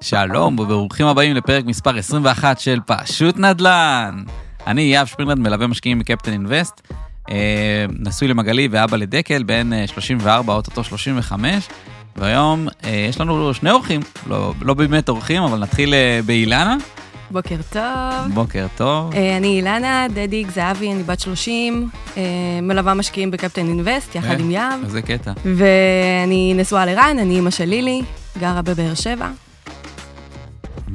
שלום וברוכים הבאים לפרק מספר 21 של פשוט נדל"ן. אני יאב שפרינלנד מלווה משקיעים בקפטן אינבסט, אה, נשוי למגלי ואבא לדקל, בן אה, 34, אוטוטו 35, והיום אה, יש לנו שני אורחים, לא, לא באמת אורחים, אבל נתחיל אה, באילנה. בוקר טוב. בוקר טוב. אה, אני אילנה, דדיק זהבי, אני בת 30, אה, מלווה משקיעים בקפטן אינבסט, יחד אה, עם יהב, איזה קטע. ואני נשואה לרן, אני אימא של לילי, גרה בבאר שבע.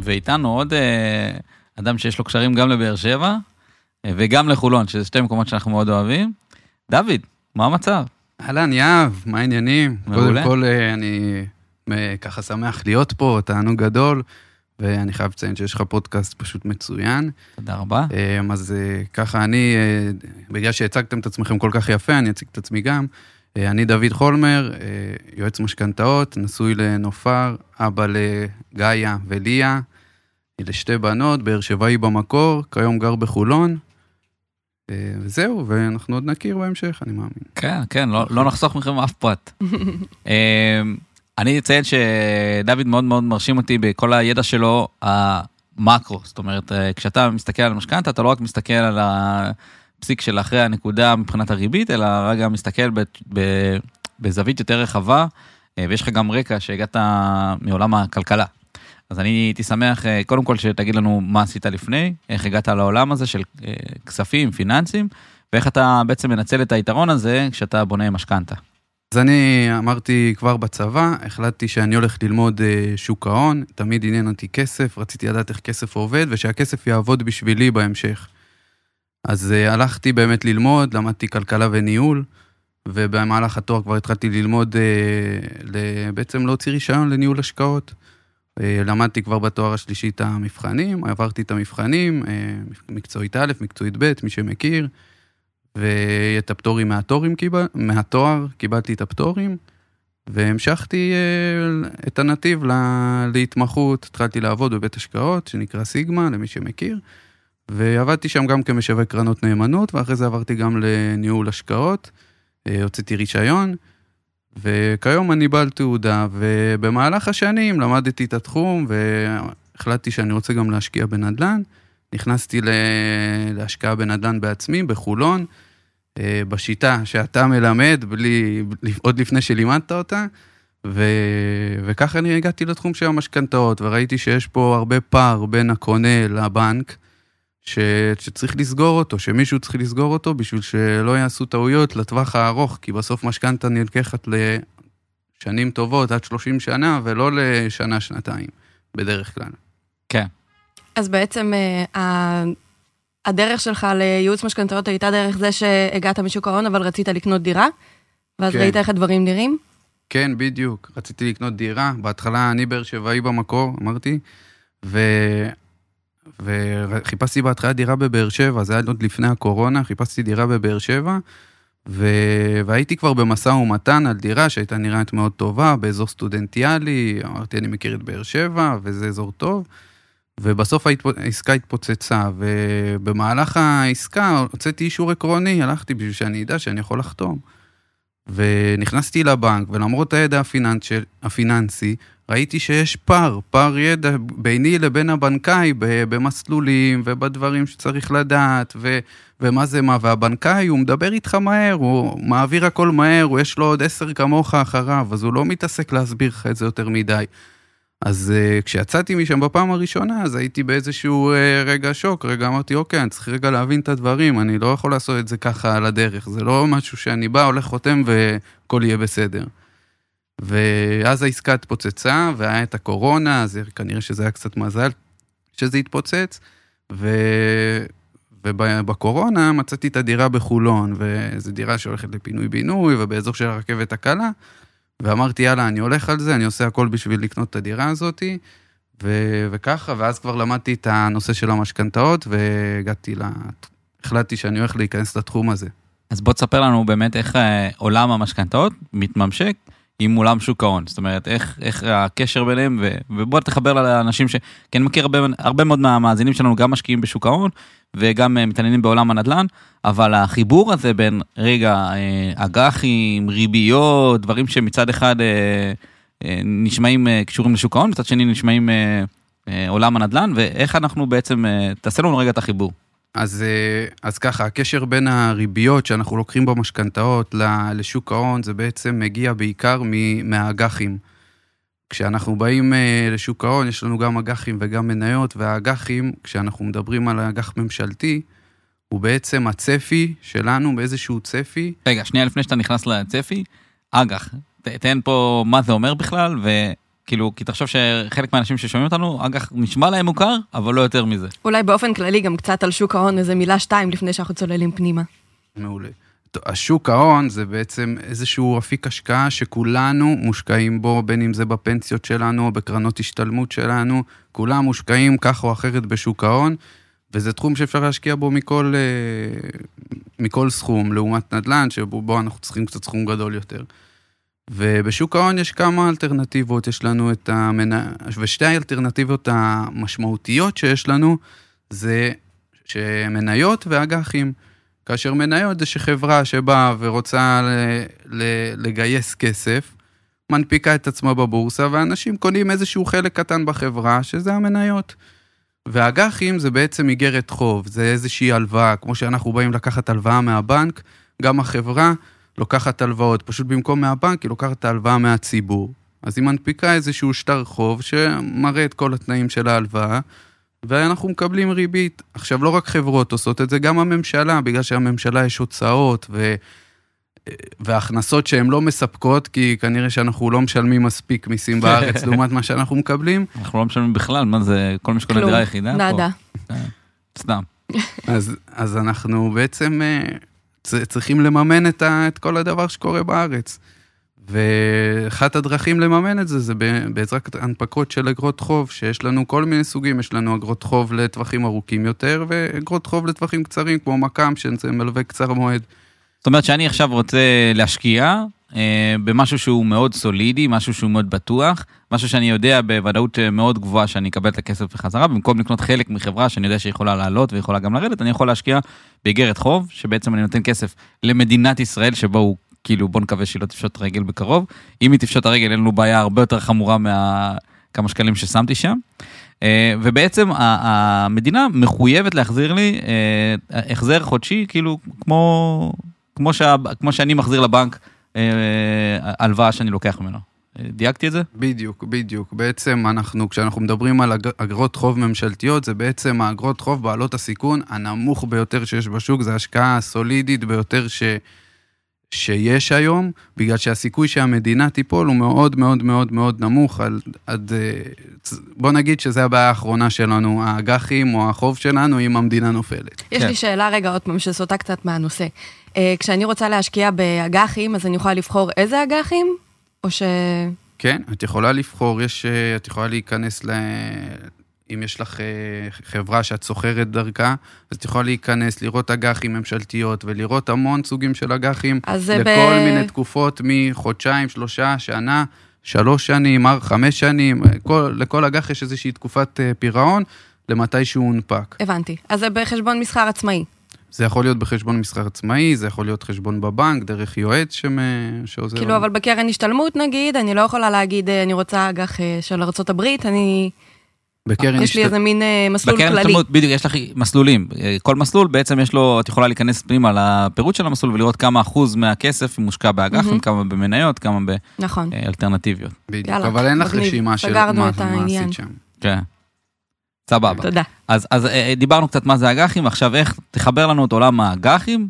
ואיתנו עוד אה, אדם שיש לו קשרים גם לבאר שבע אה, וגם לחולון, שזה שתי מקומות שאנחנו מאוד אוהבים. דוד, מה המצב? אהלן, יהב, מה העניינים? מעולה. קודם כל, אה, אני ככה שמח להיות פה, תענוג גדול, ואני חייב לציין שיש לך פודקאסט פשוט מצוין. תודה רבה. אז ככה אני, בגלל שהצגתם את עצמכם כל כך יפה, אני אציג את עצמי גם. אה, אני דוד חולמר, אה, יועץ משכנתאות, נשוי לנופר, אבא לגאיה וליה, לשתי בנות, באר שבעי במקור, כיום גר בחולון. אה, וזהו, ואנחנו עוד נכיר בהמשך, אני מאמין. כן, כן, לא, לא נחסוך מכם אף פרט. אני אציין שדוד מאוד מאוד מרשים אותי בכל הידע שלו המקרו, זאת אומרת, כשאתה מסתכל על משכנתה, אתה לא רק מסתכל על הפסיק של אחרי הנקודה מבחינת הריבית, אלא רגע מסתכל ב, ב, בזווית יותר רחבה, אה, ויש לך גם רקע שהגעת מעולם הכלכלה. אז אני הייתי שמח, אה, קודם כל, שתגיד לנו מה עשית לפני, איך הגעת לעולם הזה של אה, כספים, פיננסים, ואיך אתה בעצם מנצל את היתרון הזה כשאתה בונה משכנתה. אז אני אמרתי כבר בצבא, החלטתי שאני הולך ללמוד שוק ההון, תמיד עניין אותי כסף, רציתי לדעת איך כסף עובד, ושהכסף יעבוד בשבילי בהמשך. אז אה, הלכתי באמת ללמוד, למדתי כלכלה וניהול, ובמהלך התואר כבר התחלתי ללמוד, אה, בעצם להוציא רישיון לניהול השקעות. אה, למדתי כבר בתואר השלישי את המבחנים, עברתי את המבחנים, מקצועית א', מקצועית ב', מי שמכיר. ואת הפטורים קיבל, מהתואר, קיבלתי את הפטורים, והמשכתי את הנתיב להתמחות, התחלתי לעבוד בבית השקעות, שנקרא סיגמה, למי שמכיר, ועבדתי שם גם כמשווק קרנות נאמנות, ואחרי זה עברתי גם לניהול השקעות, אה, הוצאתי רישיון, וכיום אני בעל תעודה, ובמהלך השנים למדתי את התחום, והחלטתי שאני רוצה גם להשקיע בנדל"ן. נכנסתי להשקעה בנדל"ן בעצמי, בחולון, אה, בשיטה שאתה מלמד, בלי, עוד לפני שלימדת אותה, ו... וככה אני הגעתי לתחום של המשכנתאות, וראיתי שיש פה הרבה פער בין הקונה לבנק, ש... שצריך לסגור אותו, שמישהו צריך לסגור אותו בשביל שלא יעשו טעויות לטווח הארוך, כי בסוף משכנתה נלקחת לשנים טובות, עד 30 שנה, ולא לשנה-שנתיים, בדרך כלל. כן. אז בעצם אה, ה- הדרך שלך לייעוץ משכנתאות הייתה דרך זה שהגעת משוק ההון, אבל רצית לקנות דירה, ואז כן. ראית איך הדברים נראים? כן, בדיוק. רציתי לקנות דירה. בהתחלה אני באר שבעי במקור, אמרתי, ו... וחיפשתי בהתחלה דירה בבאר שבע, זה היה עוד לפני הקורונה, חיפשתי דירה בבאר שבע, ו... והייתי כבר במשא ומתן על דירה שהייתה נראית מאוד טובה, באזור סטודנטיאלי, אמרתי, אני מכיר את באר שבע, וזה אזור טוב. ובסוף העסקה התפוצצה, ובמהלך העסקה הוצאתי אישור עקרוני, הלכתי בשביל שאני אדע שאני יכול לחתום. ונכנסתי לבנק, ולמרות הידע הפיננס, הפיננסי, ראיתי שיש פער, פער ידע ביני לבין הבנקאי במסלולים ובדברים שצריך לדעת, ו- ומה זה מה, והבנקאי הוא מדבר איתך מהר, הוא מעביר הכל מהר, הוא יש לו עוד עשר כמוך אחריו, אז הוא לא מתעסק להסביר לך את זה יותר מדי. אז uh, כשיצאתי משם בפעם הראשונה, אז הייתי באיזשהו uh, רגע שוק, רגע אמרתי, אוקיי, אני צריך רגע להבין את הדברים, אני לא יכול לעשות את זה ככה על הדרך, זה לא משהו שאני בא, הולך, חותם והכל יהיה בסדר. ואז העסקה התפוצצה, והיה את הקורונה, אז כנראה שזה היה קצת מזל שזה התפוצץ, ו... ובקורונה מצאתי את הדירה בחולון, וזו דירה שהולכת לפינוי-בינוי, ובאזור של הרכבת הקלה, ואמרתי, יאללה, אני הולך על זה, אני עושה הכל בשביל לקנות את הדירה הזאתי, ו- וככה, ואז כבר למדתי את הנושא של המשכנתאות, והגעתי ל... החלטתי שאני הולך להיכנס לתחום הזה. אז בוא תספר לנו באמת איך אה, עולם המשכנתאות מתממשק עם עולם שוק ההון, זאת אומרת, איך, איך הקשר ביניהם, ו, ובוא תחבר לאנשים ש... כי אני מכיר הרבה, הרבה מאוד מהמאזינים שלנו גם משקיעים בשוק ההון, וגם אה, מתעניינים בעולם הנדל"ן, אבל החיבור הזה בין, רגע, אה, אג"חים, ריביות, דברים שמצד אחד אה, נשמעים קשורים לשוק ההון, מצד שני נשמעים עולם הנדל"ן, ואיך אנחנו בעצם, תעשה לנו רגע את החיבור. אז, אה, אז ככה, הקשר בין הריביות שאנחנו לוקחים במשכנתאות לשוק ההון, זה בעצם מגיע בעיקר מהאג"חים. כשאנחנו באים אה, לשוק ההון, יש לנו גם אג"חים וגם מניות, והאג"חים, כשאנחנו מדברים על אג"ח ממשלתי, הוא בעצם הצפי שלנו באיזשהו צפי. רגע, שנייה לפני שאתה נכנס לצפי, אג"ח, תן פה מה זה אומר בכלל, וכאילו, כי תחשוב שחלק מהאנשים ששומעים אותנו, אג"ח נשמע להם מוכר, אבל לא יותר מזה. אולי באופן כללי גם קצת על שוק ההון, איזה מילה שתיים לפני שאנחנו צוללים פנימה. מעולה. טוב, השוק ההון זה בעצם איזשהו אפיק השקעה שכולנו מושקעים בו, בין אם זה בפנסיות שלנו או בקרנות השתלמות שלנו, כולם מושקעים כך או אחרת בשוק ההון, וזה תחום שאפשר להשקיע בו מכל, אה, מכל סכום, לעומת נדל"ן, שבו אנחנו צריכים קצת סכום גדול יותר. ובשוק ההון יש כמה אלטרנטיבות, יש לנו את המנ... ושתי האלטרנטיבות המשמעותיות שיש לנו זה שמניות ואג"חים. כאשר מניות זה שחברה שבאה ורוצה ל... ל... לגייס כסף, מנפיקה את עצמה בבורסה, ואנשים קונים איזשהו חלק קטן בחברה, שזה המניות. ואג"חים זה בעצם איגרת חוב, זה איזושהי הלוואה, כמו שאנחנו באים לקחת הלוואה מהבנק, גם החברה לוקחת הלוואות, פשוט במקום מהבנק היא לוקחת את ההלוואה מהציבור. אז היא מנפיקה איזשהו שטר חוב שמראה את כל התנאים של ההלוואה, ואנחנו מקבלים ריבית. עכשיו, לא רק חברות עושות את זה, גם הממשלה, בגלל שהממשלה יש הוצאות ו... והכנסות שהן לא מספקות, כי כנראה שאנחנו לא משלמים מספיק מיסים בארץ לעומת מה שאנחנו מקבלים, אנחנו לא משלמים בכלל, מה זה, כל מי שקונה דירה יחידה פה. נאדה. סתם. אז, אז אנחנו בעצם אה, צריכים לממן את, ה, את כל הדבר שקורה בארץ. ואחת הדרכים לממן את זה, זה בעזרת הנפקות של אגרות חוב, שיש לנו כל מיני סוגים, יש לנו אגרות חוב לטווחים ארוכים יותר, ואגרות חוב לטווחים קצרים, כמו מק"מ, שזה מלווה קצר מועד. זאת אומרת שאני עכשיו רוצה להשקיע במשהו שהוא מאוד סולידי, משהו שהוא מאוד בטוח, משהו שאני יודע בוודאות אה, מאוד גבוהה שאני אקבל את הכסף בחזרה, במקום לקנות חלק מחברה שאני יודע שיכולה לעלות ויכולה גם לרדת, אני יכול להשקיע באיגרת חוב, שבעצם אני נותן כסף למדינת ישראל, שבו הוא, כאילו, בוא נקווה שהיא לא תפשוט רגל בקרוב. אם היא תפשוט הרגל, אין לנו בעיה הרבה יותר חמורה מהכמה שקלים ששמתי שם. אה, ובעצם המדינה מחויבת להחזיר לי אה, החזר חודשי, כאילו, כמו, כמו, שה, כמו שאני מחזיר לבנק אה, הלוואה שאני לוקח ממנו. אה, דייקתי את זה? בדיוק, בדיוק. בעצם אנחנו, כשאנחנו מדברים על אג- אגרות חוב ממשלתיות, זה בעצם האגרות חוב בעלות הסיכון הנמוך ביותר שיש בשוק, זה ההשקעה הסולידית ביותר ש... שיש היום, בגלל שהסיכוי שהמדינה תיפול הוא מאוד מאוד מאוד מאוד נמוך, על, עד, אה, בוא נגיד שזה הבעיה האחרונה שלנו, האג"חים או החוב שלנו, אם המדינה נופלת. יש כן. לי שאלה רגע עוד פעם, שסוטה קצת מהנושא. אה, כשאני רוצה להשקיע באג"חים, אז אני יכולה לבחור איזה אג"חים? או ש... כן, את יכולה לבחור, יש, אה, את יכולה להיכנס ל... אם יש לך אה, חברה שאת סוחרת דרכה, אז את יכולה להיכנס, לראות אג"חים ממשלתיות ולראות המון סוגים של אג"חים לכל ב- מיני תקופות מחודשיים, שלושה, שנה, שלוש שנים, חמש שנים, כל, לכל אג"ח יש איזושהי תקופת פירעון למתי שהוא הונפק. הבנתי. אז זה בחשבון מסחר עצמאי. זה יכול להיות בחשבון מסחר עצמאי, זה יכול להיות חשבון בבנק, דרך יועץ שמ... שעוזר. כאילו, לנו. אבל בקרן השתלמות נגיד, אני לא יכולה להגיד, אה, אני רוצה אג"ח אה, של ארה"ב, אני... בקרן יש לי איזה מין אה, מסלול בקרן כללי. השתלמות, בדיוק, יש לך מסלולים. כל מסלול בעצם יש לו, את יכולה להיכנס פנימה לפירוט של המסלול ולראות כמה אחוז מהכסף מושקע באג"חים, מהמם. כמה במניות, כמה נכון. באלטרנטיביות. בדיוק, יאללה, אבל אין לך. רשימה של מה מה. עשית שם. כן. סבבה. תודה. אז, אז אה, דיברנו קצת מה זה אג"חים, עכשיו איך תחבר לנו את עולם האג"חים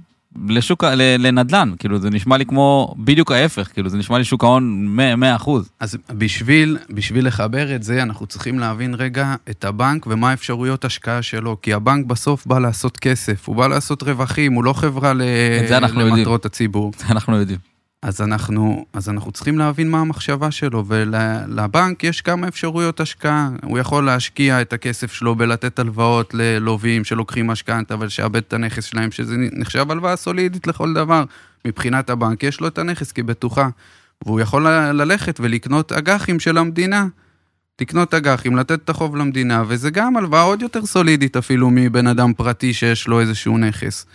לשוק, לנדל"ן, כאילו זה נשמע לי כמו בדיוק ההפך, כאילו זה נשמע לי שוק ההון 100 100 אחוז. אז בשביל, בשביל לחבר את זה, אנחנו צריכים להבין רגע את הבנק ומה האפשרויות השקעה שלו, כי הבנק בסוף בא לעשות כסף, הוא בא לעשות רווחים, הוא לא חברה ל... את זה אנחנו למטרות יודעים. הציבור. אנחנו יודעים. אז אנחנו, אז אנחנו צריכים להבין מה המחשבה שלו, ולבנק יש כמה אפשרויות השקעה. הוא יכול להשקיע את הכסף שלו בלתת הלוואות ללווים שלוקחים משכנתה ולשעבד את הנכס שלהם, שזה נחשב הלוואה סולידית לכל דבר. מבחינת הבנק יש לו את הנכס כבטוחה, והוא יכול ללכת ולקנות אג"חים של המדינה. לקנות אג"חים, לתת את החוב למדינה, וזה גם הלוואה עוד יותר סולידית אפילו מבן אדם פרטי שיש לו איזשהו נכס.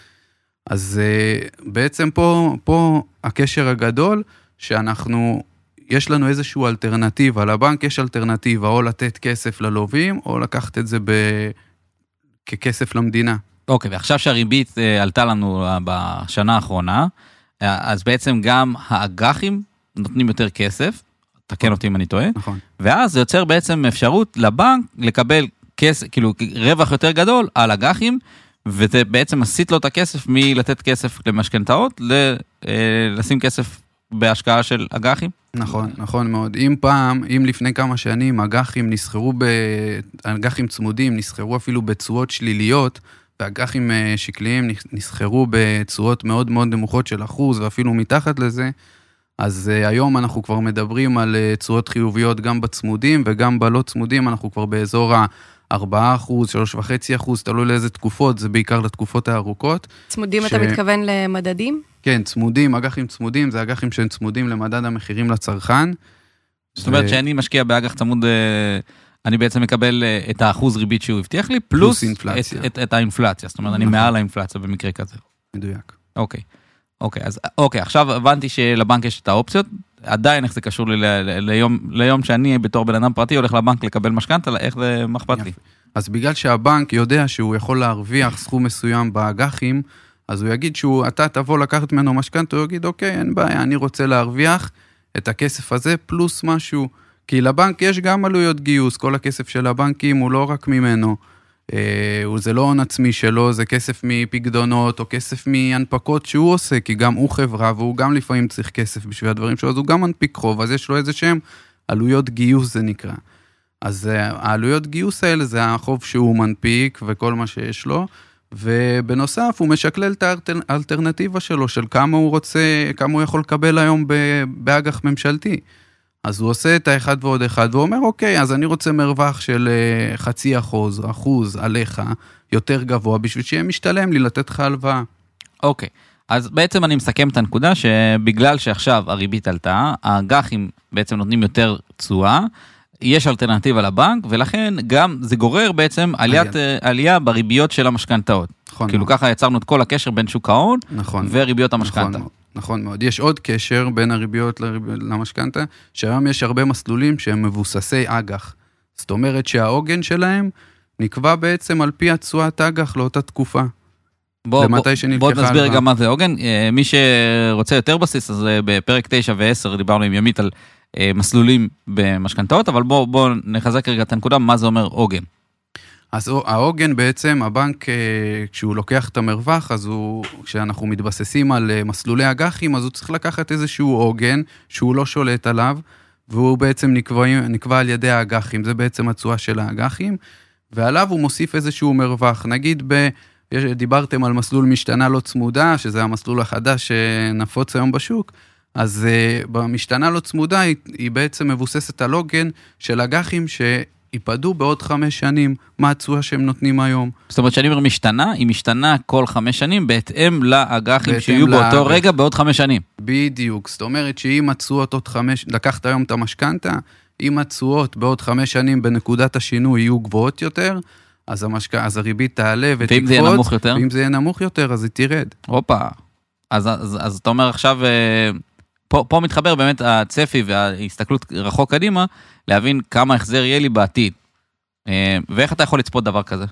אז uh, בעצם פה, פה הקשר הגדול, שאנחנו יש לנו איזושהי אלטרנטיבה, לבנק יש אלטרנטיבה, או לתת כסף ללווים, או לקחת את זה ב... ככסף למדינה. אוקיי, ועכשיו שהריבית אה, עלתה לנו אה, בשנה האחרונה, אה, אז בעצם גם האג"חים נותנים יותר כסף, תקן אותי אם אני טועה, נכון. ואז זה יוצר בעצם אפשרות לבנק לקבל כסף, כאילו רווח יותר גדול על אג"חים, וזה בעצם מסיט לו את הכסף מלתת כסף למשכנתאות, אה, לשים כסף בהשקעה של אג"חים. נכון, נכון מאוד. אם פעם, אם לפני כמה שנים אג"חים נסחרו ב... אג"חים צמודים נסחרו אפילו בתשואות שליליות, ואג"חים אה, שקליים נסחרו בתשואות מאוד מאוד נמוכות של אחוז ואפילו מתחת לזה, אז uh, היום אנחנו כבר מדברים על תשואות חיוביות גם בצמודים וגם בלא צמודים, אנחנו כבר באזור ה-4 אחוז, 3.5 אחוז, תלוי לאיזה תקופות, זה בעיקר לתקופות הארוכות. צמודים ש- אתה מתכוון למדדים? כן, צמודים, אג"חים צמודים, זה אג"חים שהם צמודים למדד המחירים לצרכן. זאת אומרת ו- שאני משקיע באג"ח צמוד, אה, אני בעצם מקבל אה, את האחוז ריבית שהוא הבטיח לי, פלוס, פלוס. את, את, את האינפלציה, זאת אומרת אני נכון. מעל האינפלציה במקרה כזה. מדויק. אוקיי. אוקיי, אז אוקיי, עכשיו הבנתי שלבנק יש את האופציות, עדיין איך זה קשור לי ליום, ליום שאני בתור בן אדם פרטי הולך לבנק לקבל משכנתה, איך זה, מה אכפת לי? אז בגלל שהבנק יודע שהוא יכול להרוויח סכום מסוים באג"חים, אז הוא יגיד שהוא, אתה תבוא לקחת ממנו משכנתה, הוא יגיד, אוקיי, אין בעיה, אני רוצה להרוויח את הכסף הזה פלוס משהו. כי לבנק יש גם עלויות גיוס, כל הכסף של הבנקים הוא לא רק ממנו. אה, זה לא הון עצמי שלו, זה כסף מפקדונות או כסף מהנפקות שהוא עושה, כי גם הוא חברה והוא גם לפעמים צריך כסף בשביל הדברים שלו, אז הוא גם מנפיק חוב, אז יש לו איזה שהם עלויות גיוס זה נקרא. אז אה, העלויות גיוס האלה זה החוב שהוא מנפיק וכל מה שיש לו, ובנוסף הוא משקלל את האלטר- האלטרנטיבה שלו, של כמה הוא רוצה, כמה הוא יכול לקבל היום באג"ח ממשלתי. אז הוא עושה את האחד ועוד אחד, והוא אומר, אוקיי, אז אני רוצה מרווח של אה, חצי אחוז, אחוז עליך, יותר גבוה, בשביל שיהיה משתלם לי לתת לך הלוואה. אוקיי, אז בעצם אני מסכם את הנקודה שבגלל שעכשיו הריבית עלתה, האג"חים בעצם נותנים יותר תשואה, יש אלטרנטיבה לבנק, ולכן גם זה גורר בעצם עליית, עלייה. אה, עלייה בריביות של המשכנתאות. נכון כאילו מאוד. ככה יצרנו את כל הקשר בין שוק ההון נכון. וריביות נכון המשכנתה. מאוד, נכון מאוד. יש עוד קשר בין הריביות למשכנתה, שהיום יש הרבה מסלולים שהם מבוססי אג"ח. זאת אומרת שהעוגן שלהם נקבע בעצם על פי התשואת אג"ח לאותה תקופה. בוא, למתי בוא, שנלקחה בוא נסביר. רגע מה זה עוגן. אה, מי שרוצה יותר בסיס, אז אה, בפרק 9 ו-10 דיברנו עם ימית על אה, מסלולים במשכנתאות, אבל בוא, בוא נחזק רגע את הנקודה, מה זה אומר עוגן. אז העוגן בעצם, הבנק, אה, כשהוא לוקח את המרווח, אז הוא, כשאנחנו מתבססים על אה, מסלולי אג"חים, אז הוא צריך לקחת איזשהו עוגן שהוא לא שולט עליו, והוא בעצם נקבע, נקבע על ידי האג"חים, זה בעצם התשואה של האג"חים, ועליו הוא מוסיף איזשהו מרווח. נגיד, ב, דיברתם על מסלול משתנה לא צמודה, שזה המסלול החדש שנפוץ היום בשוק, אז uh, במשתנה לא צמודה היא, היא בעצם מבוססת על עוגן של אג"חים שיפדו בעוד חמש שנים, מה התשואה שהם נותנים היום. זאת אומרת, כשאני אומר משתנה, היא משתנה כל חמש שנים בהתאם לאג"חים שיהיו באותו לאג"ח. רגע בעוד חמש שנים. בדיוק, זאת אומרת שאם התשואות עוד חמש, לקחת היום את המשכנתה, אם התשואות בעוד חמש שנים בנקודת השינוי יהיו גבוהות יותר, אז, המשק... אז הריבית תעלה ותקפוץ. ואם זה יהיה נמוך יותר? ואם זה יהיה נמוך יותר, אז היא תרד. הופה. אז, אז, אז אתה אומר עכשיו, אה, פה, פה מתחבר באמת הצפי וההסתכלות רחוק קדימה, להבין כמה החזר יהיה לי בעתיד. אה, ואיך אתה יכול לצפות דבר כזה?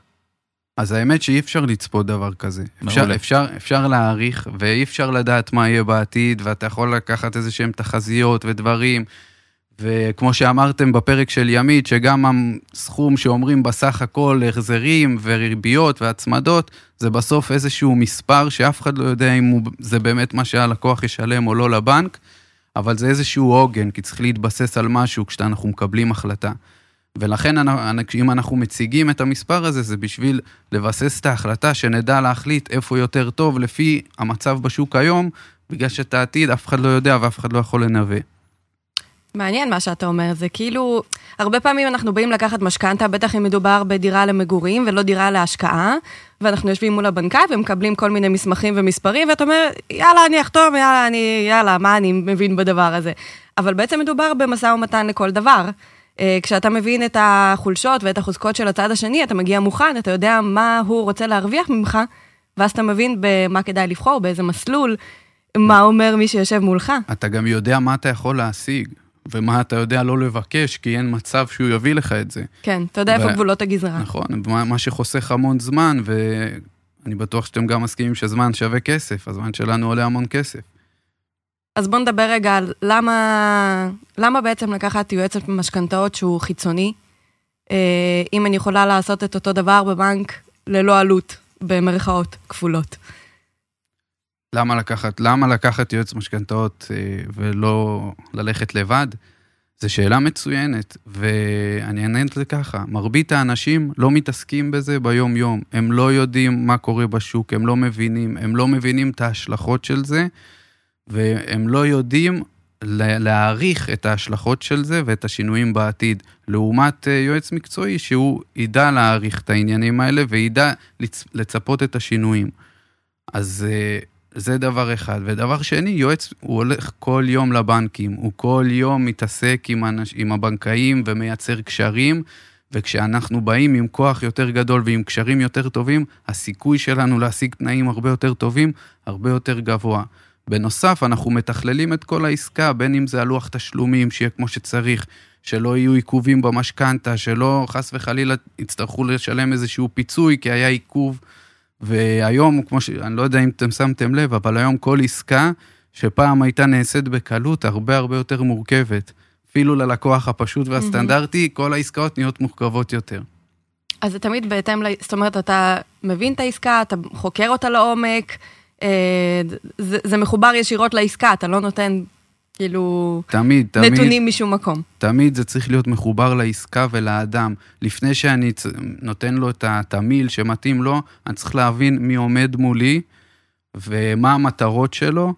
אז האמת שאי אפשר לצפות דבר כזה. אפשר. אפשר, אפשר להעריך, ואי אפשר לדעת מה יהיה בעתיד, ואתה יכול לקחת איזה שהם תחזיות ודברים. וכמו שאמרתם בפרק של ימית, שגם הסכום שאומרים בסך הכל החזרים וריביות והצמדות, זה בסוף איזשהו מספר שאף אחד לא יודע אם הוא, זה באמת מה שהלקוח ישלם או לא לבנק, אבל זה איזשהו עוגן, כי צריך להתבסס על משהו כשאנחנו מקבלים החלטה. ולכן אם אנחנו מציגים את המספר הזה, זה בשביל לבסס את ההחלטה, שנדע להחליט איפה יותר טוב לפי המצב בשוק היום, בגלל שאת העתיד אף אחד לא יודע ואף אחד לא יכול לנבא. מעניין מה שאתה אומר, זה כאילו, הרבה פעמים אנחנו באים לקחת משכנתה, בטח אם מדובר בדירה למגורים ולא דירה להשקעה, ואנחנו יושבים מול הבנקאי ומקבלים כל מיני מסמכים ומספרים, ואתה אומר, יאללה, אני אחתום, יאללה, אני, יאללה, מה אני מבין בדבר הזה? אבל בעצם מדובר במשא ומתן לכל דבר. אה, כשאתה מבין את החולשות ואת החוזקות של הצד השני, אתה מגיע מוכן, אתה יודע מה הוא רוצה להרוויח ממך, ואז אתה מבין במה כדאי לבחור, באיזה מסלול, מה אומר מי שיושב מולך. אתה גם יודע מה אתה יכול להשיג. ומה אתה יודע לא לבקש, כי אין מצב שהוא יביא לך את זה. כן, אתה יודע איפה ו- גבולות הגזרה. נכון, מה, מה שחוסך המון זמן, ואני בטוח שאתם גם מסכימים שזמן שווה כסף, הזמן שלנו עולה המון כסף. אז בוא נדבר רגע על למה, למה בעצם לקחת יועץ משכנתאות שהוא חיצוני, אה, אם אני יכולה לעשות את אותו דבר בבנק ללא עלות, במרכאות כפולות. למה לקחת, למה לקחת יועץ משכנתאות אה, ולא ללכת לבד? זו שאלה מצוינת, ואני אענה את זה ככה, מרבית האנשים לא מתעסקים בזה ביום-יום, הם לא יודעים מה קורה בשוק, הם לא מבינים, הם לא מבינים את ההשלכות של זה, והם לא יודעים לה- להעריך את ההשלכות של זה ואת השינויים בעתיד, לעומת אה, יועץ מקצועי שהוא ידע להעריך את העניינים האלה וידע לצ- לצפות את השינויים. אז אה, זה דבר אחד. ודבר שני, יועץ, הוא הולך כל יום לבנקים, הוא כל יום מתעסק עם, אנש, עם הבנקאים ומייצר קשרים, וכשאנחנו באים עם כוח יותר גדול ועם קשרים יותר טובים, הסיכוי שלנו להשיג תנאים הרבה יותר טובים, הרבה יותר גבוה. בנוסף, אנחנו מתכללים את כל העסקה, בין אם זה הלוח תשלומים, שיהיה כמו שצריך, שלא יהיו עיכובים במשכנתה, שלא חס וחלילה יצטרכו לשלם איזשהו פיצוי כי היה עיכוב. והיום, כמו ש... אני לא יודע אם אתם שמתם לב, אבל היום כל עסקה שפעם הייתה נעשית בקלות, הרבה הרבה יותר מורכבת. אפילו ללקוח הפשוט והסטנדרטי, כל העסקאות נהיות מורכבות יותר. אז זה תמיד בהתאם, ל... זאת אומרת, אתה מבין את העסקה, אתה חוקר אותה לעומק, אה, זה, זה מחובר ישירות לעסקה, אתה לא נותן כאילו תמיד, תמיד, נתונים משום מקום. תמיד זה צריך להיות מחובר לעסקה ולאדם. לפני שאני נותן לו את התמהיל שמתאים לו, אני צריך להבין מי עומד מולי ומה המטרות שלו,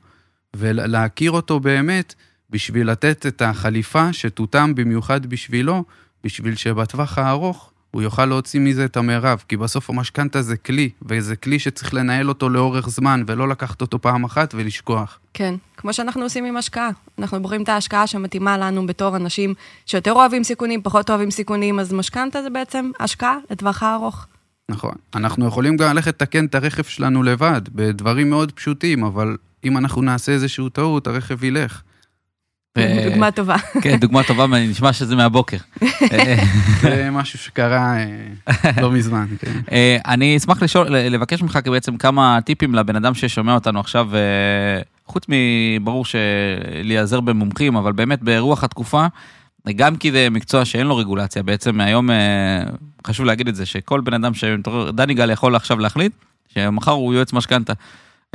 ולהכיר אותו באמת בשביל לתת את החליפה שתותאם במיוחד בשבילו, בשביל שבטווח הארוך הוא יוכל להוציא מזה את המרב, כי בסוף המשכנתה זה כלי, וזה כלי שצריך לנהל אותו לאורך זמן, ולא לקחת אותו פעם אחת ולשכוח. כן, כמו שאנחנו עושים עם השקעה. אנחנו בוחרים את ההשקעה שמתאימה לנו בתור אנשים שיותר אוהבים סיכונים, פחות אוהבים סיכונים, אז משכנתה זה בעצם השקעה לטווח הארוך. נכון. אנחנו יכולים גם ללכת לתקן את הרכב שלנו לבד, בדברים מאוד פשוטים, אבל אם אנחנו נעשה איזשהו טעות, הרכב ילך. דוגמה טובה. כן, דוגמה טובה, נשמע שזה מהבוקר. זה משהו שקרה אה, לא מזמן, כן. אה, אני אשמח לשאול, לבקש ממך בעצם כמה טיפים לבן אדם ששומע אותנו עכשיו, אה, חוץ מברור שלהיעזר במומחים, אבל באמת ברוח התקופה, גם כי זה מקצוע שאין לו רגולציה, בעצם היום חשוב להגיד את זה, שכל בן אדם שמתעורר, דני גל יכול עכשיו להחליט שמחר הוא יועץ משכנתה.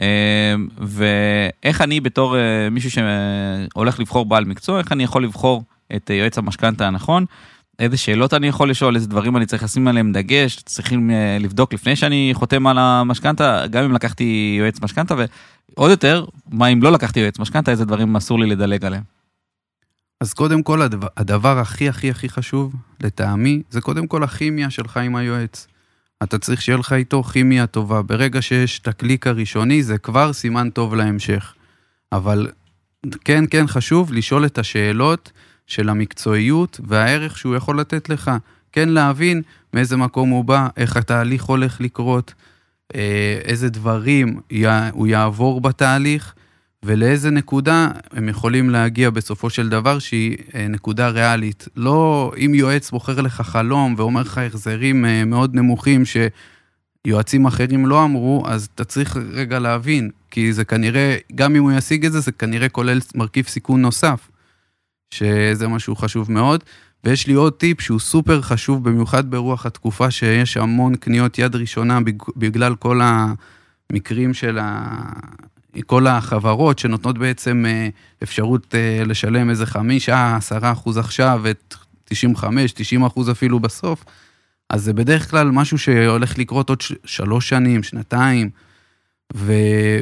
אה, ואיך אני בתור אה, מישהו שהולך לבחור בעל מקצוע, איך אני יכול לבחור את אה, יועץ המשכנתה הנכון, איזה שאלות אני יכול לשאול, איזה דברים אני צריך לשים עליהם דגש, צריכים אה, לבדוק לפני שאני חותם על המשכנתה, גם אם לקחתי יועץ משכנתה, ועוד יותר, מה אם לא לקחתי יועץ משכנתה, איזה דברים אסור לי לדלג עליהם. אז קודם כל, הדבר, הדבר הכי הכי הכי חשוב, לטעמי, זה קודם כל הכימיה שלך עם היועץ. אתה צריך שיהיה לך איתו כימיה טובה. ברגע שיש את הקליק הראשוני, זה כבר סימן טוב להמשך. אבל כן, כן, חשוב לשאול את השאלות של המקצועיות והערך שהוא יכול לתת לך. כן להבין מאיזה מקום הוא בא, איך התהליך הולך לקרות, אה, איזה דברים הוא יעבור בתהליך, ולאיזה נקודה הם יכולים להגיע בסופו של דבר שהיא אה, נקודה ריאלית. לא אם יועץ בוחר לך חלום ואומר לך החזרים אה, מאוד נמוכים שיועצים אחרים לא אמרו, אז אתה צריך רגע להבין, כי זה כנראה, גם אם הוא ישיג את זה, זה כנראה כולל מרכיב סיכון נוסף, שזה משהו חשוב מאוד. ויש לי עוד טיפ שהוא סופר חשוב, במיוחד ברוח התקופה שיש המון קניות יד ראשונה בג- בגלל כל המקרים של ה... כל החברות שנותנות בעצם אה, אפשרות אה, לשלם איזה חמישה, עשרה אחוז עכשיו ואת 95, 90 אחוז אפילו בסוף, אז זה בדרך כלל משהו שהולך לקרות עוד שלוש שנים, שנתיים, ו...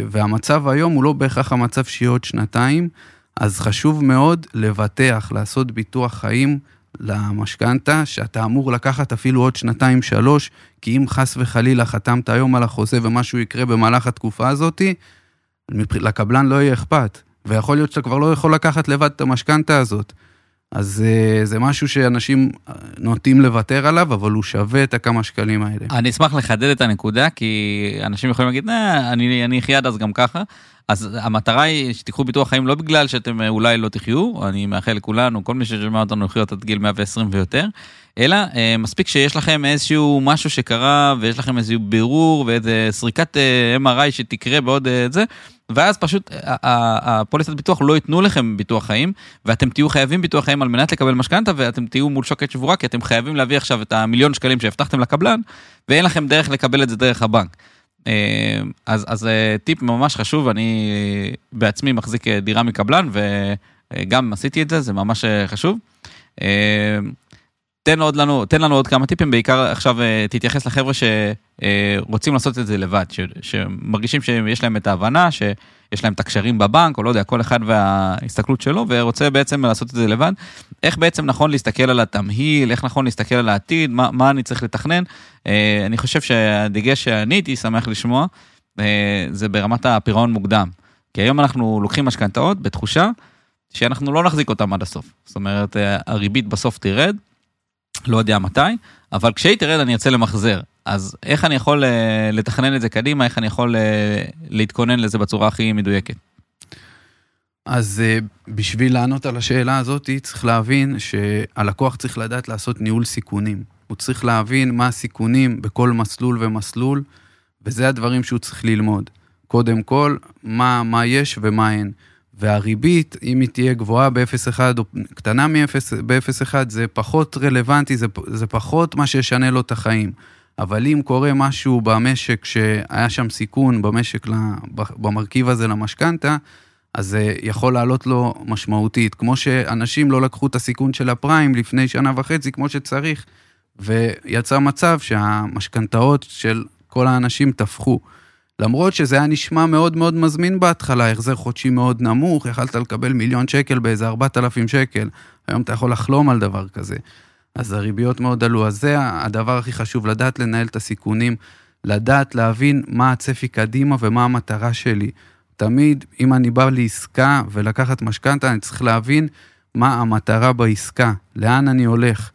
והמצב היום הוא לא בהכרח המצב שיהיה עוד שנתיים, אז חשוב מאוד לבטח, לעשות ביטוח חיים למשכנתה, שאתה אמור לקחת אפילו עוד שנתיים, שלוש, כי אם חס וחלילה חתמת היום על החוזה ומשהו יקרה במהלך התקופה הזאתי, לקבלן לא יהיה אכפת, ויכול להיות שאתה כבר לא יכול לקחת לבד את המשכנתה הזאת. אז אה, זה משהו שאנשים אה, נוטים לוותר עליו, אבל הוא שווה את הכמה שקלים האלה. אני אשמח לחדד את הנקודה, כי אנשים יכולים להגיד, "אה, אני אחיה עד אז גם ככה, אז המטרה היא שתיקחו ביטוח חיים לא בגלל שאתם אה, אולי לא תחיו, אני מאחל לכולנו, כל מי ששומע אותנו לחיות עד גיל 120 ויותר, אלא אה, מספיק שיש לכם איזשהו משהו שקרה ויש לכם איזשהו בירור ואיזה סריקת אה, MRI שתקרה בעוד אה, זה, ואז פשוט הפוליסת ביטוח לא ייתנו לכם ביטוח חיים, ואתם תהיו חייבים ביטוח חיים על מנת לקבל משכנתה, ואתם תהיו מול שוקת שבורה, כי אתם חייבים להביא עכשיו את המיליון שקלים שהבטחתם לקבלן, ואין לכם דרך לקבל את זה דרך הבנק. אה, אז, אז אה, טיפ ממש חשוב, אני בעצמי מחזיק אה, דירה מקבלן, וגם עשיתי את זה, זה ממש חשוב. תן עוד לנו, תן לנו עוד כמה טיפים, בעיקר עכשיו תתייחס לחבר'ה שרוצים לעשות את זה לבד, ש, שמרגישים שיש להם את ההבנה, שיש להם את הקשרים בבנק, או לא יודע, כל אחד וההסתכלות שלו, ורוצה בעצם לעשות את זה לבד. איך בעצם נכון להסתכל על התמהיל, איך נכון להסתכל על העתיד, מה, מה אני צריך לתכנן. אה, אני חושב שהדגש שאני הייתי שמח לשמוע, אה, זה ברמת הפירעון מוקדם. כי היום אנחנו לוקחים משכנתאות בתחושה שאנחנו לא נחזיק אותם עד הסוף. זאת אומרת, אה, הריבית בסוף תרד, לא יודע מתי, אבל כשהיא תרד אני ארצה למחזר. אז איך אני יכול לתכנן את זה קדימה, איך אני יכול להתכונן לזה בצורה הכי מדויקת? אז בשביל לענות על השאלה הזאת, צריך להבין שהלקוח צריך לדעת לעשות ניהול סיכונים. הוא צריך להבין מה הסיכונים בכל מסלול ומסלול, וזה הדברים שהוא צריך ללמוד. קודם כל, מה, מה יש ומה אין. והריבית, אם היא תהיה גבוהה ב-0.1 או קטנה ב-0.1, זה פחות רלוונטי, זה, זה פחות מה שישנה לו את החיים. אבל אם קורה משהו במשק שהיה שם סיכון במשק, במרכיב הזה למשכנתה, אז זה יכול לעלות לו משמעותית. כמו שאנשים לא לקחו את הסיכון של הפריים לפני שנה וחצי כמו שצריך, ויצא מצב שהמשכנתאות של כל האנשים טפחו. למרות שזה היה נשמע מאוד מאוד מזמין בהתחלה, החזר חודשי מאוד נמוך, יכלת לקבל מיליון שקל באיזה 4,000 שקל, היום אתה יכול לחלום על דבר כזה. אז הריביות מאוד עלו, אז זה הדבר הכי חשוב, לדעת לנהל את הסיכונים, לדעת להבין מה הצפי קדימה ומה המטרה שלי. תמיד, אם אני בא לעסקה ולקחת משכנתה, אני צריך להבין מה המטרה בעסקה, לאן אני הולך.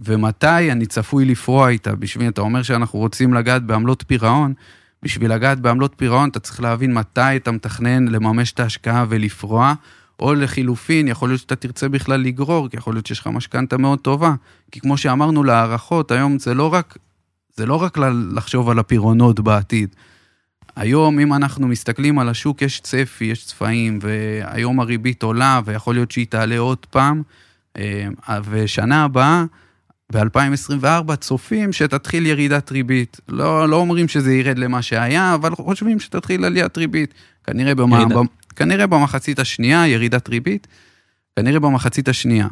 ומתי אני צפוי לפרוע איתה. בשביל, אתה אומר שאנחנו רוצים לגעת בעמלות פירעון, בשביל לגעת בעמלות פירעון אתה צריך להבין מתי אתה מתכנן לממש את ההשקעה ולפרוע, או לחילופין, יכול להיות שאתה תרצה בכלל לגרור, כי יכול להיות שיש לך משכנתה מאוד טובה. כי כמו שאמרנו להערכות, היום זה לא רק, זה לא רק לחשוב על הפירעונות בעתיד. היום, אם אנחנו מסתכלים על השוק, יש צפי, יש צפעים, והיום הריבית עולה, ויכול להיות שהיא תעלה עוד פעם, אה, ושנה הבאה, ב-2024 צופים שתתחיל ירידת ריבית. לא, לא אומרים שזה ירד למה שהיה, אבל חושבים שתתחיל עליית ריבית. כנראה, במה, ב, כנראה במחצית השנייה ירידת ריבית, כנראה במחצית השנייה.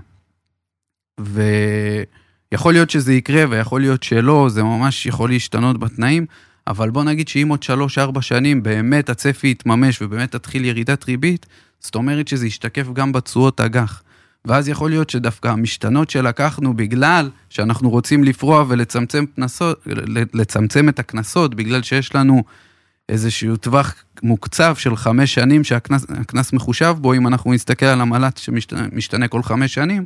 ויכול להיות שזה יקרה ויכול להיות שלא, זה ממש יכול להשתנות בתנאים, אבל בוא נגיד שאם עוד 3-4 שנים באמת הצפי יתממש ובאמת תתחיל ירידת ריבית, זאת אומרת שזה ישתקף גם בתשואות אג"ח. ואז יכול להיות שדווקא המשתנות שלקחנו בגלל שאנחנו רוצים לפרוע ולצמצם פנסות, לצמצם את הקנסות, בגלל שיש לנו איזשהו טווח מוקצב של חמש שנים שהקנס מחושב בו, אם אנחנו נסתכל על המל"ט שמשתנה כל חמש שנים,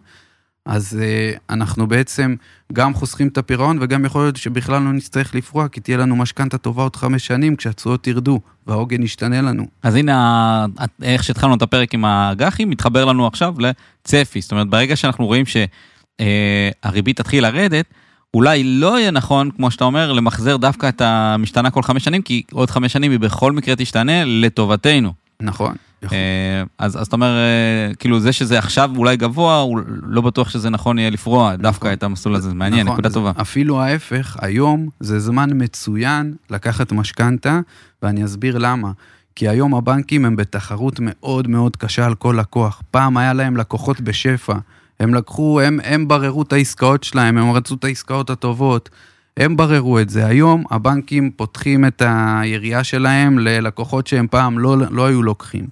אז uh, אנחנו בעצם גם חוסכים את הפירעון וגם יכול להיות שבכלל לא נצטרך לפרוע, כי תהיה לנו משכנתה טובה עוד חמש שנים כשהתשואות ירדו והעוגן ישתנה לנו. אז הנה, איך שהתחלנו את הפרק עם האג"חים, מתחבר לנו עכשיו לצפי. זאת אומרת, ברגע שאנחנו רואים שהריבית אה, תתחיל לרדת, אולי לא יהיה נכון, כמו שאתה אומר, למחזר דווקא את המשתנה כל חמש שנים, כי עוד חמש שנים היא בכל מקרה תשתנה לטובתנו. נכון. אה, אז, אתה אומר, אה, כאילו זה שזה עכשיו אולי גבוה, הוא לא בטוח שזה נכון יהיה לפרוע נכון. דווקא את המסלול הזה, מעניין, נכון, נקודה טובה. אפילו ההפך, היום זה זמן מצוין לקחת משכנתה, ואני אסביר למה. כי היום הבנקים הם בתחרות מאוד מאוד קשה על כל לקוח. פעם היה להם לקוחות בשפע. הם לקחו, הם, הם בררו את העסקאות שלהם, הם רצו את העסקאות הטובות. הם בררו את זה. היום הבנקים פותחים את היריעה שלהם ללקוחות שהם פעם לא, לא היו לוקחים.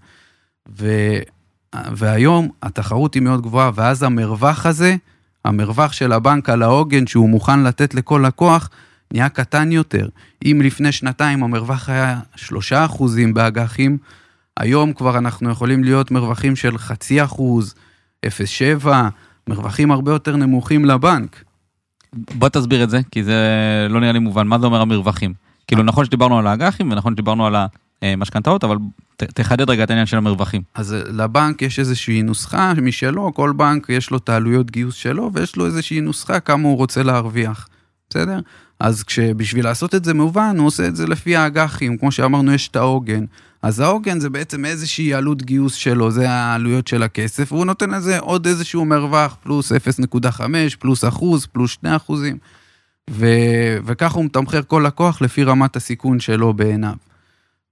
ו, והיום התחרות היא מאוד גבוהה, ואז המרווח הזה, המרווח של הבנק על העוגן שהוא מוכן לתת לכל לקוח, נהיה קטן יותר. אם לפני שנתיים המרווח היה שלושה אחוזים באג"חים, היום כבר אנחנו יכולים להיות מרווחים של חצי אחוז, 0.7, מרווחים הרבה יותר נמוכים לבנק. בוא תסביר את זה, כי זה לא נראה לי מובן. מה זה אומר המרווחים? כאילו נכון שדיברנו על האג"חים ונכון שדיברנו על המשכנתאות, אבל ת- תחדד רגע את העניין של המרווחים. אז אה, לבנק יש איזושהי נוסחה משלו, כל בנק יש לו את העלויות גיוס שלו, ויש לו איזושהי נוסחה כמה הוא רוצה להרוויח, בסדר? אז כשבשביל לעשות את זה מובן, הוא עושה את זה לפי האג"חים, כמו שאמרנו, יש את העוגן. אז העוגן זה בעצם איזושהי עלות גיוס שלו, זה העלויות של הכסף, והוא נותן לזה עוד איזשהו מרווח, פלוס 0.5, פלוס אחוז, פלוס 2 אחוזים. ו... וככה הוא מתמחר כל לקוח לפי רמת הסיכון שלו בעיניו.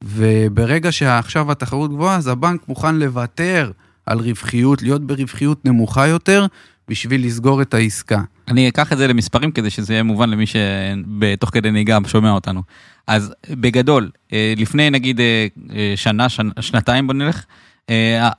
וברגע שעכשיו התחרות גבוהה, אז הבנק מוכן לוותר על רווחיות, להיות ברווחיות נמוכה יותר, בשביל לסגור את העסקה. אני אקח את זה למספרים כדי שזה יהיה מובן למי שבתוך כדי נהיגה שומע אותנו. אז בגדול, אה, לפני נגיד אה, אה, שנה, שנ- שנתיים בוא נלך,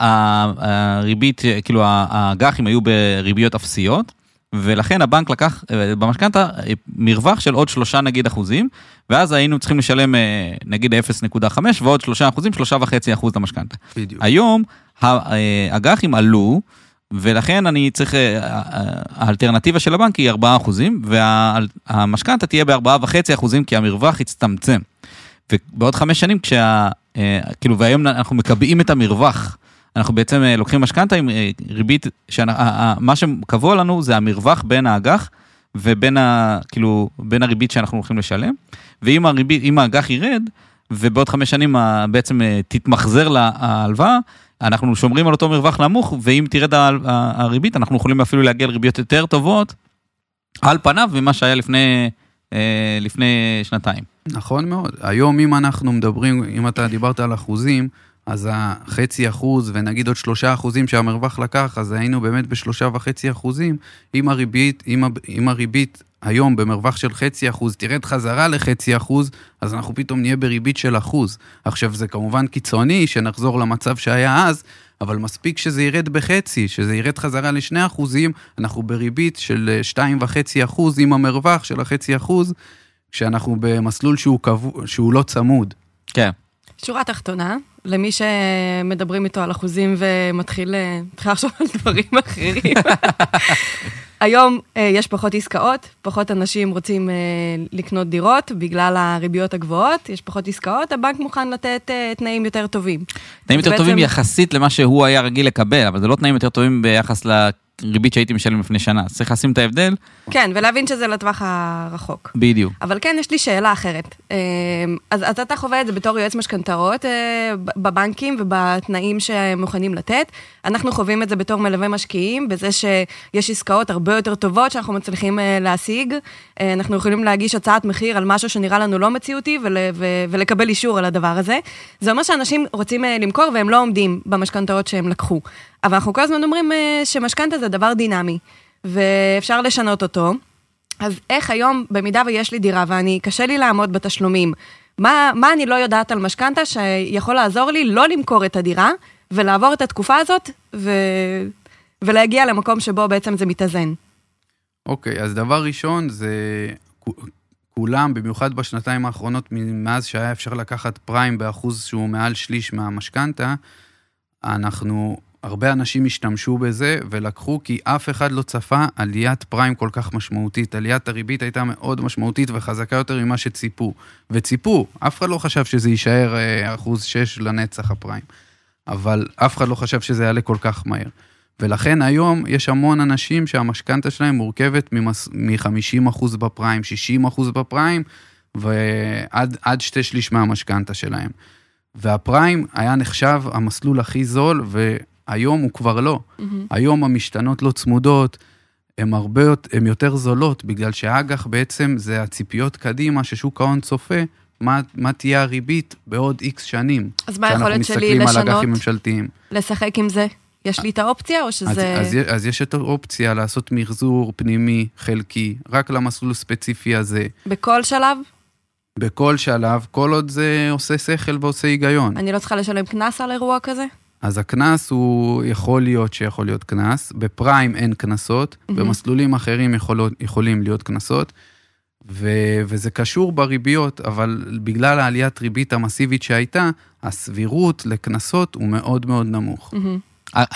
הריבית, כאילו האג"חים היו בריביות אפסיות, ולכן הבנק לקח במשכנתה מרווח של עוד שלושה נגיד אחוזים, ואז היינו צריכים לשלם אה, נגיד 0.5 ועוד שלושה אחוזים, שלושה וחצי אחוז למשכנתה. בדיוק. היום האג"חים עלו, ולכן אני צריך, אה, אה, האלטרנטיבה של הבנק היא 4 אחוזים, והמשכנתה תהיה ב-4.5 אחוזים, כי המרווח יצטמצם. ובעוד חמש שנים, כשה... אה, כאילו, והיום אנחנו מקבעים את המרווח. אנחנו בעצם אה, לוקחים משכנתה עם אה, ריבית, מה שקבוע לנו זה המרווח בין האג"ח ובין ה... כאילו, בין הריבית שאנחנו הולכים לשלם. ואם הריבית, אם האג"ח ירד, ובעוד חמש שנים בעצם אה, תתמחזר לה ההלוואה, אנחנו שומרים על אותו מרווח נמוך, ואם תרד הריבית, אנחנו יכולים אפילו להגיע לריביות יותר טובות, על פניו, ממה שהיה לפני, אה, לפני שנתיים. נכון מאוד. היום אם אנחנו מדברים, אם אתה דיברת על אחוזים, אז החצי אחוז ונגיד עוד שלושה אחוזים שהמרווח לקח, אז היינו באמת בשלושה וחצי אחוזים. אם הריבית, אם, אם הריבית היום במרווח של חצי אחוז תרד חזרה לחצי אחוז, אז אנחנו פתאום נהיה בריבית של אחוז. עכשיו זה כמובן קיצוני שנחזור למצב שהיה אז, אבל מספיק שזה ירד בחצי, שזה ירד חזרה לשני אחוזים, אנחנו בריבית של אה, שתיים וחצי אחוז עם המרווח של החצי אחוז, כשאנחנו במסלול שהוא, קבוע, שהוא לא צמוד. כן. שורה תחתונה, למי שמדברים איתו על אחוזים ומתחיל אה, לחשוב על דברים אחרים. היום אה, יש פחות עסקאות, פחות אנשים רוצים אה, לקנות דירות בגלל הריביות הגבוהות, יש פחות עסקאות, הבנק מוכן לתת תנאים יותר טובים. תנאים יותר טובים בעצם- יחסית למה שהוא היה רגיל לקבל, אבל זה לא תנאים יותר טובים ביחס לריבית שהייתי משלם לפני שנה. אז צריך לשים את ההבדל, כן, ולהבין שזה לטווח הרחוק. בדיוק. אבל כן, יש לי שאלה אחרת. אה, אז, אז אתה חווה את זה בתור יועץ משכנתאות אה, בבנקים ובתנאים שהם מוכנים לתת. אנחנו חווים את זה בתור מלווה משקיעים, בזה שיש עסקאות הרבה יותר טובות שאנחנו מצליחים אה, להשיג. אה, אנחנו יכולים להגיש הצעת מחיר על משהו שנראה לנו לא מציאותי ול, ו, ולקבל אישור על הדבר הזה. זה אומר שאנשים רוצים למכור והם לא עומדים במשכנתאות שהם לקחו. אבל אנחנו כל הזמן אומרים אה, שמשכנתה זה דבר דינמי, ואפשר לשנות אותו. אז איך היום, במידה ויש לי דירה ואני, קשה לי לעמוד בתשלומים, מה, מה אני לא יודעת על משכנתה שיכול לעזור לי לא למכור את הדירה ולעבור את התקופה הזאת ו... ולהגיע למקום שבו בעצם זה מתאזן? אוקיי, אז דבר ראשון זה כולם, במיוחד בשנתיים האחרונות, מאז שהיה אפשר לקחת פריים באחוז שהוא מעל שליש מהמשכנתה, אנחנו, הרבה אנשים השתמשו בזה ולקחו כי אף אחד לא צפה עליית פריים כל כך משמעותית. עליית הריבית הייתה מאוד משמעותית וחזקה יותר ממה שציפו. וציפו, אף אחד לא חשב שזה יישאר אה, אחוז שש לנצח הפריים. אבל אף אחד לא חשב שזה יעלה כל כך מהר. ולכן היום יש המון אנשים שהמשכנתה שלהם מורכבת מ-50% בפריים, 60% בפריים, ועד עד שתי שליש מהמשכנתה שלהם. והפריים היה נחשב המסלול הכי זול, והיום הוא כבר לא. היום המשתנות לא צמודות, הן הרבה הן יותר זולות, בגלל שהאג"ח בעצם זה הציפיות קדימה ששוק ההון צופה, מה, מה תהיה הריבית בעוד איקס שנים. אז מה היכולת שלי כשאנחנו מסתכלים על לשנות? אג"חים ממשלתיים. לשחק עם זה? יש לי את האופציה או שזה... אז, אז, אז יש את האופציה לעשות מחזור פנימי חלקי, רק למסלול הספציפי הזה, בכל שלב? בכל שלב, כל עוד זה עושה שכל ועושה היגיון. אני לא צריכה לשלם קנס על אירוע כזה? אז הקנס הוא יכול להיות שיכול להיות קנס, בפריים אין קנסות, מהמם. במסלולים אחרים יכולות, יכולים להיות קנסות, ו- וזה קשור בריביות, אבל בגלל העליית ריבית המסיבית שהייתה, הסבירות לקנסות הוא מאוד מאוד נמוך. מהמם.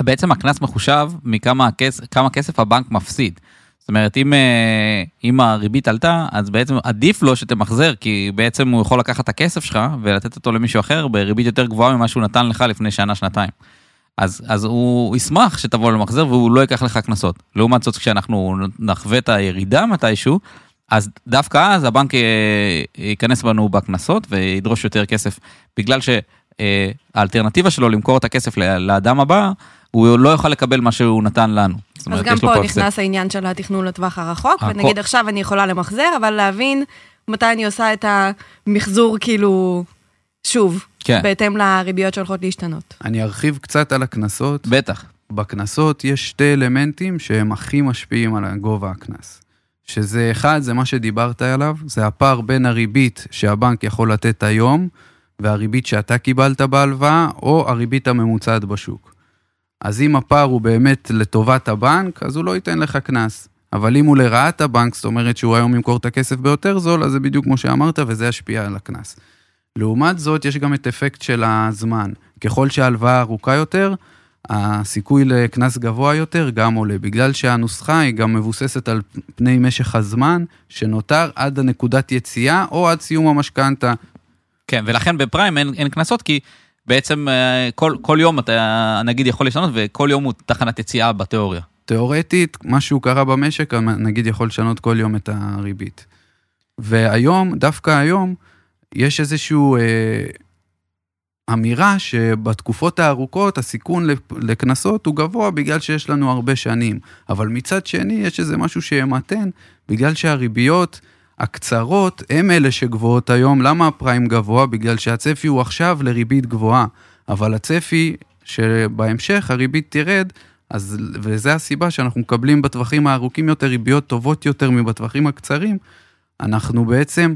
בעצם הקנס מחושב מכמה הכס, כמה כסף הבנק מפסיד. זאת אומרת, אם, אה, אם הריבית עלתה, אז בעצם עדיף לו שתמחזר, כי בעצם הוא יכול לקחת את הכסף שלך ולתת אותו למישהו אחר בריבית יותר גבוהה ממה שהוא נתן לך לפני שנה, שנתיים. אז, אז הוא ישמח שתבוא למחזר והוא לא ייקח לך קנסות. לעומת זאת, כשאנחנו נחווה את הירידה מתישהו, אז דווקא אז הבנק אה, ייכנס בנו בקנסות וידרוש יותר כסף, בגלל שהאלטרנטיבה שלו למכור את הכסף לאדם הבא, הוא לא יוכל לקבל מה שהוא נתן לנו. אז אומרת, גם פה פה נכנס העניין של התכנון לטווח הרחוק, הכל... ונגיד עכשיו אני יכולה למחזר, אבל להבין מתי אני עושה את המחזור כאילו, שוב, כן. בהתאם לריביות שהולכות להשתנות. אני ארחיב קצת על הקנסות. בטח. בקנסות יש שתי אלמנטים שהם הכי משפיעים על גובה הקנס. שזה אחד, זה מה שדיברת עליו, זה הפער בין הריבית שהבנק יכול לתת היום, והריבית שאתה קיבלת בהלוואה, או הריבית הממוצעת בשוק. אז אם הפער הוא באמת לטובת הבנק, אז הוא לא ייתן לך קנס. אבל אם הוא לרעת הבנק, זאת אומרת שהוא היום ימכור את הכסף ביותר זול, אז זה בדיוק כמו שאמרת, וזה ישפיע על הקנס. לעומת זאת, יש גם את אפקט של הזמן. ככל שההלוואה ארוכה יותר, הסיכוי לקנס גבוה יותר גם עולה, בגלל שהנוסחה היא גם מבוססת על פני משך הזמן שנותר עד הנקודת יציאה או עד סיום המשכנתה. כן, ולכן בפריים אין, קנסות כי בעצם אה, כל, כל יום אתה נגיד יכול לשנות וכל יום הוא תחנת יציאה בתיאוריה. תיאורטית, משהו קרה במשק, נגיד יכול לשנות כל יום את הריבית. והיום, דווקא היום, יש איזשהו... אה, אמירה שבתקופות הארוכות הסיכון לקנסות הוא גבוה בגלל שיש לנו הרבה שנים. אבל מצד שני יש איזה משהו שימתן, בגלל שהריביות הקצרות הם אלה שגבוהות היום. למה הפריים גבוה? בגלל שהצפי הוא עכשיו לריבית גבוהה. אבל הצפי שבהמשך הריבית תרד, אז, וזו הסיבה שאנחנו מקבלים בטווחים הארוכים יותר ריביות טובות יותר מבטווחים הקצרים. אנחנו בעצם...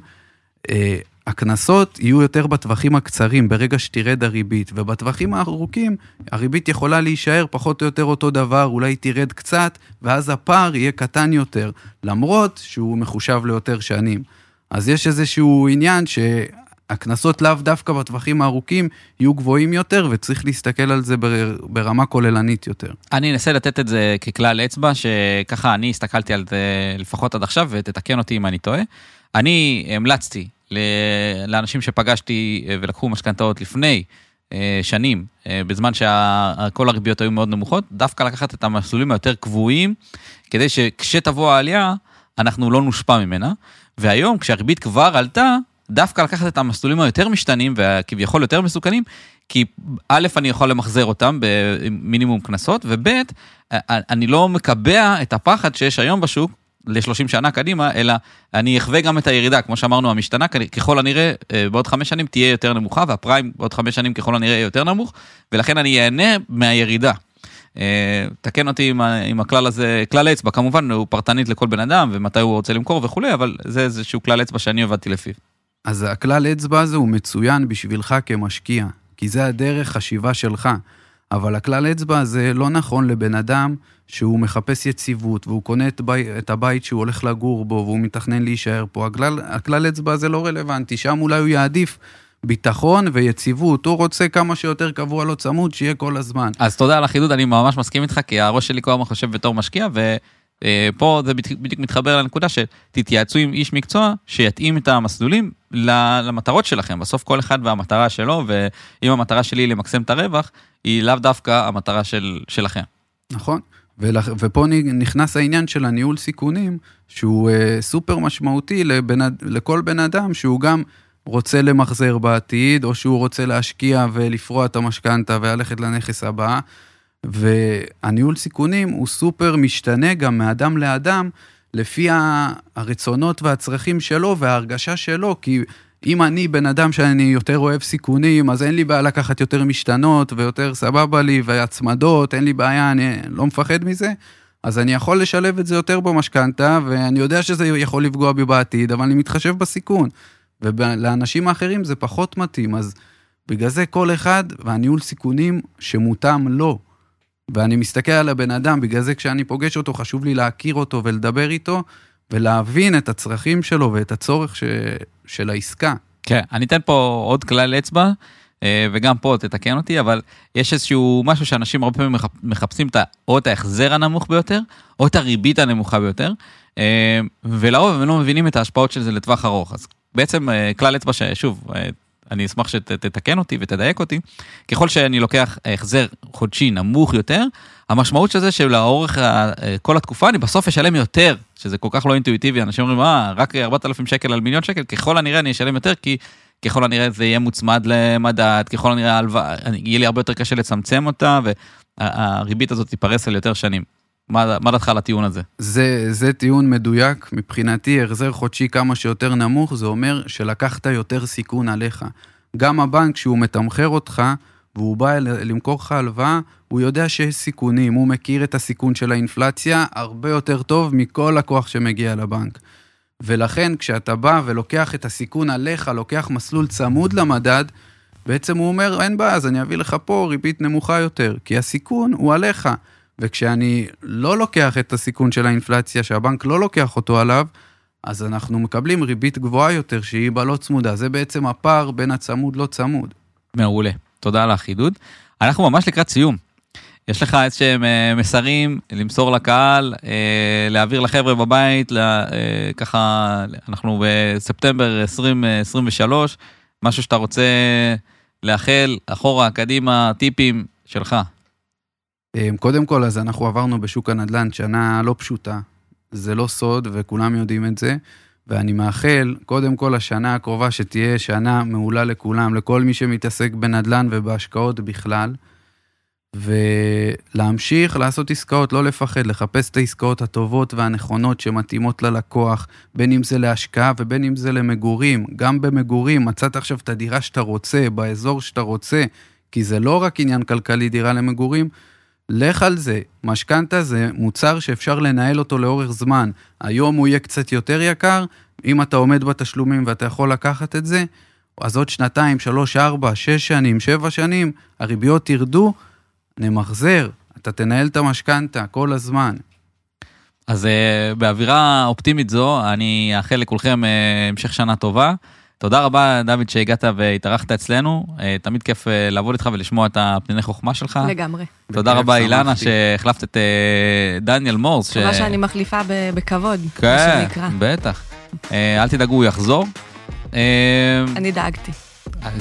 אה, הקנסות יהיו יותר בטווחים הקצרים, ברגע שתרד הריבית, ובטווחים הארוכים הריבית יכולה להישאר פחות או יותר אותו דבר, אולי תרד קצת, ואז הפער יהיה קטן יותר, למרות שהוא מחושב ליותר שנים. אז יש איזשהו עניין שהקנסות לאו דווקא בטווחים הארוכים יהיו גבוהים יותר, וצריך להסתכל על זה ברמה כוללנית יותר. אני אנסה לתת את זה ככלל אצבע, שככה אני הסתכלתי על זה לפחות עד עכשיו, ותתקן אותי אם אני טועה. אני המלצתי לאנשים שפגשתי אה, ולקחו משכנתאות לפני אה, שנים, אה, בזמן שכל הריביות היו מאוד נמוכות, דווקא לקחת את המסלולים היותר קבועים, כדי שכשתבוא העלייה, אנחנו לא נושפע ממנה. והיום, כשהריבית כבר עלתה, דווקא לקחת את המסלולים היותר משתנים וכביכול יותר מסוכנים, כי א', אני יכול למחזר אותם במינימום קנסות, וב', אני לא מקבע את הפחד שיש היום בשוק ל-30 שנה קדימה, אלא אני אחווה גם את הירידה, כמו שאמרנו, המשתנה ככל הנראה אה, בעוד חמש שנים תהיה יותר נמוכה, והפריים בעוד חמש שנים ככל הנראה יהיה יותר נמוך, ולכן אני אהנה מהירידה. אה, תקן אותי עם, עם הכלל הזה, כלל אצבע, כמובן הוא פרטנית לכל בן אדם ומתי הוא רוצה למכור וכולי, אבל זה איזשהו כלל אצבע שאני עבדתי לפיו. אז הכלל אצבע הזה הוא מצוין בשבילך כמשקיע, כי זה הדרך חשיבה שלך. אבל הכלל אצבע הזה לא נכון לבן אדם שהוא מחפש יציבות, והוא קונה את, בי, את הבית שהוא הולך לגור בו, והוא מתכנן להישאר פה. הכלל, הכלל אצבע הזה לא רלוונטי, שם אולי הוא יעדיף ביטחון ויציבות, הוא רוצה כמה שיותר קבוע לו צמוד, שיהיה כל הזמן. אז תודה על החידוד, אני ממש מסכים איתך, כי הראש שלי כל הזמן חושב בתור משקיע, ו... פה זה בדיוק מתחבר לנקודה שתתייעצו עם איש מקצוע שיתאים את המסלולים למטרות שלכם. בסוף כל אחד והמטרה שלו, ואם המטרה שלי היא למקסם את הרווח, היא לאו דווקא המטרה של, שלכם. נכון, ולח, ופה נכנס העניין של הניהול סיכונים, שהוא אה, סופר משמעותי לבן, לכל בן אדם שהוא גם רוצה למחזר בעתיד, או שהוא רוצה להשקיע ולפרוע את המשכנתה וללכת לנכס הבא. והניהול סיכונים הוא סופר משתנה גם מאדם לאדם, לפי הרצונות והצרכים שלו וההרגשה שלו, כי אם אני בן אדם שאני יותר אוהב סיכונים, אז אין לי בעיה לקחת יותר משתנות ויותר סבבה לי והצמדות, אין לי בעיה, אני לא מפחד מזה. אז אני יכול לשלב את זה יותר במשכנתה, ואני יודע שזה יכול לפגוע בי בעתיד, אבל אני מתחשב בסיכון. ולאנשים האחרים זה פחות מתאים, אז בגלל זה כל אחד והניהול סיכונים שמותאם לו. ואני מסתכל על הבן אדם, בגלל זה כשאני פוגש אותו, חשוב לי להכיר אותו ולדבר איתו, ולהבין את הצרכים שלו ואת הצורך ש... של העסקה. כן, אני אתן פה עוד כלל אצבע, אה, וגם פה תתקן אותי, אבל יש איזשהו משהו שאנשים הרבה פעמים מחפ- מחפשים את או את ההחזר הנמוך ביותר, או את הריבית הנמוכה ביותר, אה, ולרוב הם לא מבינים את ההשפעות של זה לטווח ארוך. אז בעצם אה, כלל אצבע ששוב, אני אשמח שתתקן אותי ותדייק אותי, ככל שאני לוקח החזר חודשי נמוך יותר, המשמעות של זה שלאורך ה- כל התקופה אני בסוף אשלם יותר, שזה כל כך לא אינטואיטיבי, אנשים אומרים, אה, רק 4,000 שקל על מיליון שקל, ככל הנראה אני אשלם יותר, כי ככל הנראה זה יהיה מוצמד למדד, ככל הנראה יהיה לי הרבה יותר קשה לצמצם אותה, והריבית הזאת תיפרס על יותר שנים. מה מה דעתך על הטיעון הזה? זה, זה טיעון מדויק. מבחינתי, החזר חודשי כמה שיותר נמוך, זה אומר שלקחת יותר סיכון עליך. גם הבנק, כשהוא מתמחר אותך, והוא בא למכור לך הלוואה, הוא יודע שיש סיכונים, הוא מכיר את הסיכון של האינפלציה הרבה יותר טוב מכל לקוח שמגיע לבנק. ולכן, כשאתה בא ולוקח את הסיכון עליך, לוקח מסלול צמוד למדד, בעצם הוא אומר, אין בעיה, אז אני אביא לך פה ריבית נמוכה יותר, כי הסיכון הוא עליך. וכשאני לא לוקח את הסיכון של האינפלציה, שהבנק לא לוקח אותו עליו, אז אנחנו מקבלים ריבית גבוהה יותר, שהיא בלא צמודה. זה בעצם הפער בין הצמוד לא צמוד. מעולה, תודה על החידוד. אנחנו ממש לקראת סיום. יש לך איזשהם אה, מסרים למסור לקהל, אה, להעביר לחבר'ה בבית, לה- אה, ככה, אנחנו בספטמבר 2023, משהו שאתה רוצה לאחל, אחורה, קדימה, טיפים שלך. אה, קודם כל, אז אנחנו עברנו בשוק הנדל"ן שנה לא פשוטה. זה לא סוד, וכולם יודעים את זה. ואני מאחל, קודם כל, השנה הקרובה שתהיה שנה מעולה לכולם, לכל מי שמתעסק בנדל"ן ובהשקעות בכלל. ולהמשיך לעשות עסקאות, לא לפחד, לחפש את העסקאות הטובות והנכונות שמתאימות ללקוח, בין אם זה להשקעה ובין אם זה למגורים. גם במגורים, מצאת עכשיו את הדירה שאתה רוצה, באזור שאתה רוצה, כי זה לא רק עניין כלכלי דירה למגורים, לך על זה. משכנתה זה מוצר שאפשר לנהל אותו לאורך זמן. היום הוא יהיה קצת יותר יקר, אם אתה עומד בתשלומים ואתה יכול לקחת את זה, אז עוד שנתיים, שלוש, ארבע, שש שנים, שבע שנים, הריביות ירדו, נמחזר, אתה תנהל את המשכנתה כל הזמן. אז uh, באווירה אופטימית זו, אני אאחל לכולכם uh, המשך שנה טובה. תודה רבה, דוד, שהגעת והתארחת אצלנו. Uh, תמיד כיף uh, לעבוד איתך ולשמוע את הפניני חוכמה שלך. לגמרי. תודה רבה, אילנה. שהחלפת את uh, דניאל מורס. מקווה שאני מחליפה בכבוד, מה כן, שנקרא. בטח. Uh, אל תדאגו, הוא יחזור. אני דאגתי,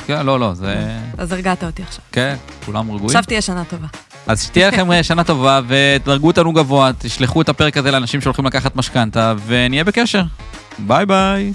כן, לא, לא, זה... אז הרגעת אותי עכשיו. כן, כולם רגועים. עכשיו תהיה שנה טובה. אז שתהיה לכם אה, שנה טובה, ותדרגו אותנו גבוה, תשלחו את הפרק הזה לאנשים שהולכים לקחת משכנתה, ונהיה בקשר. ביי ביי.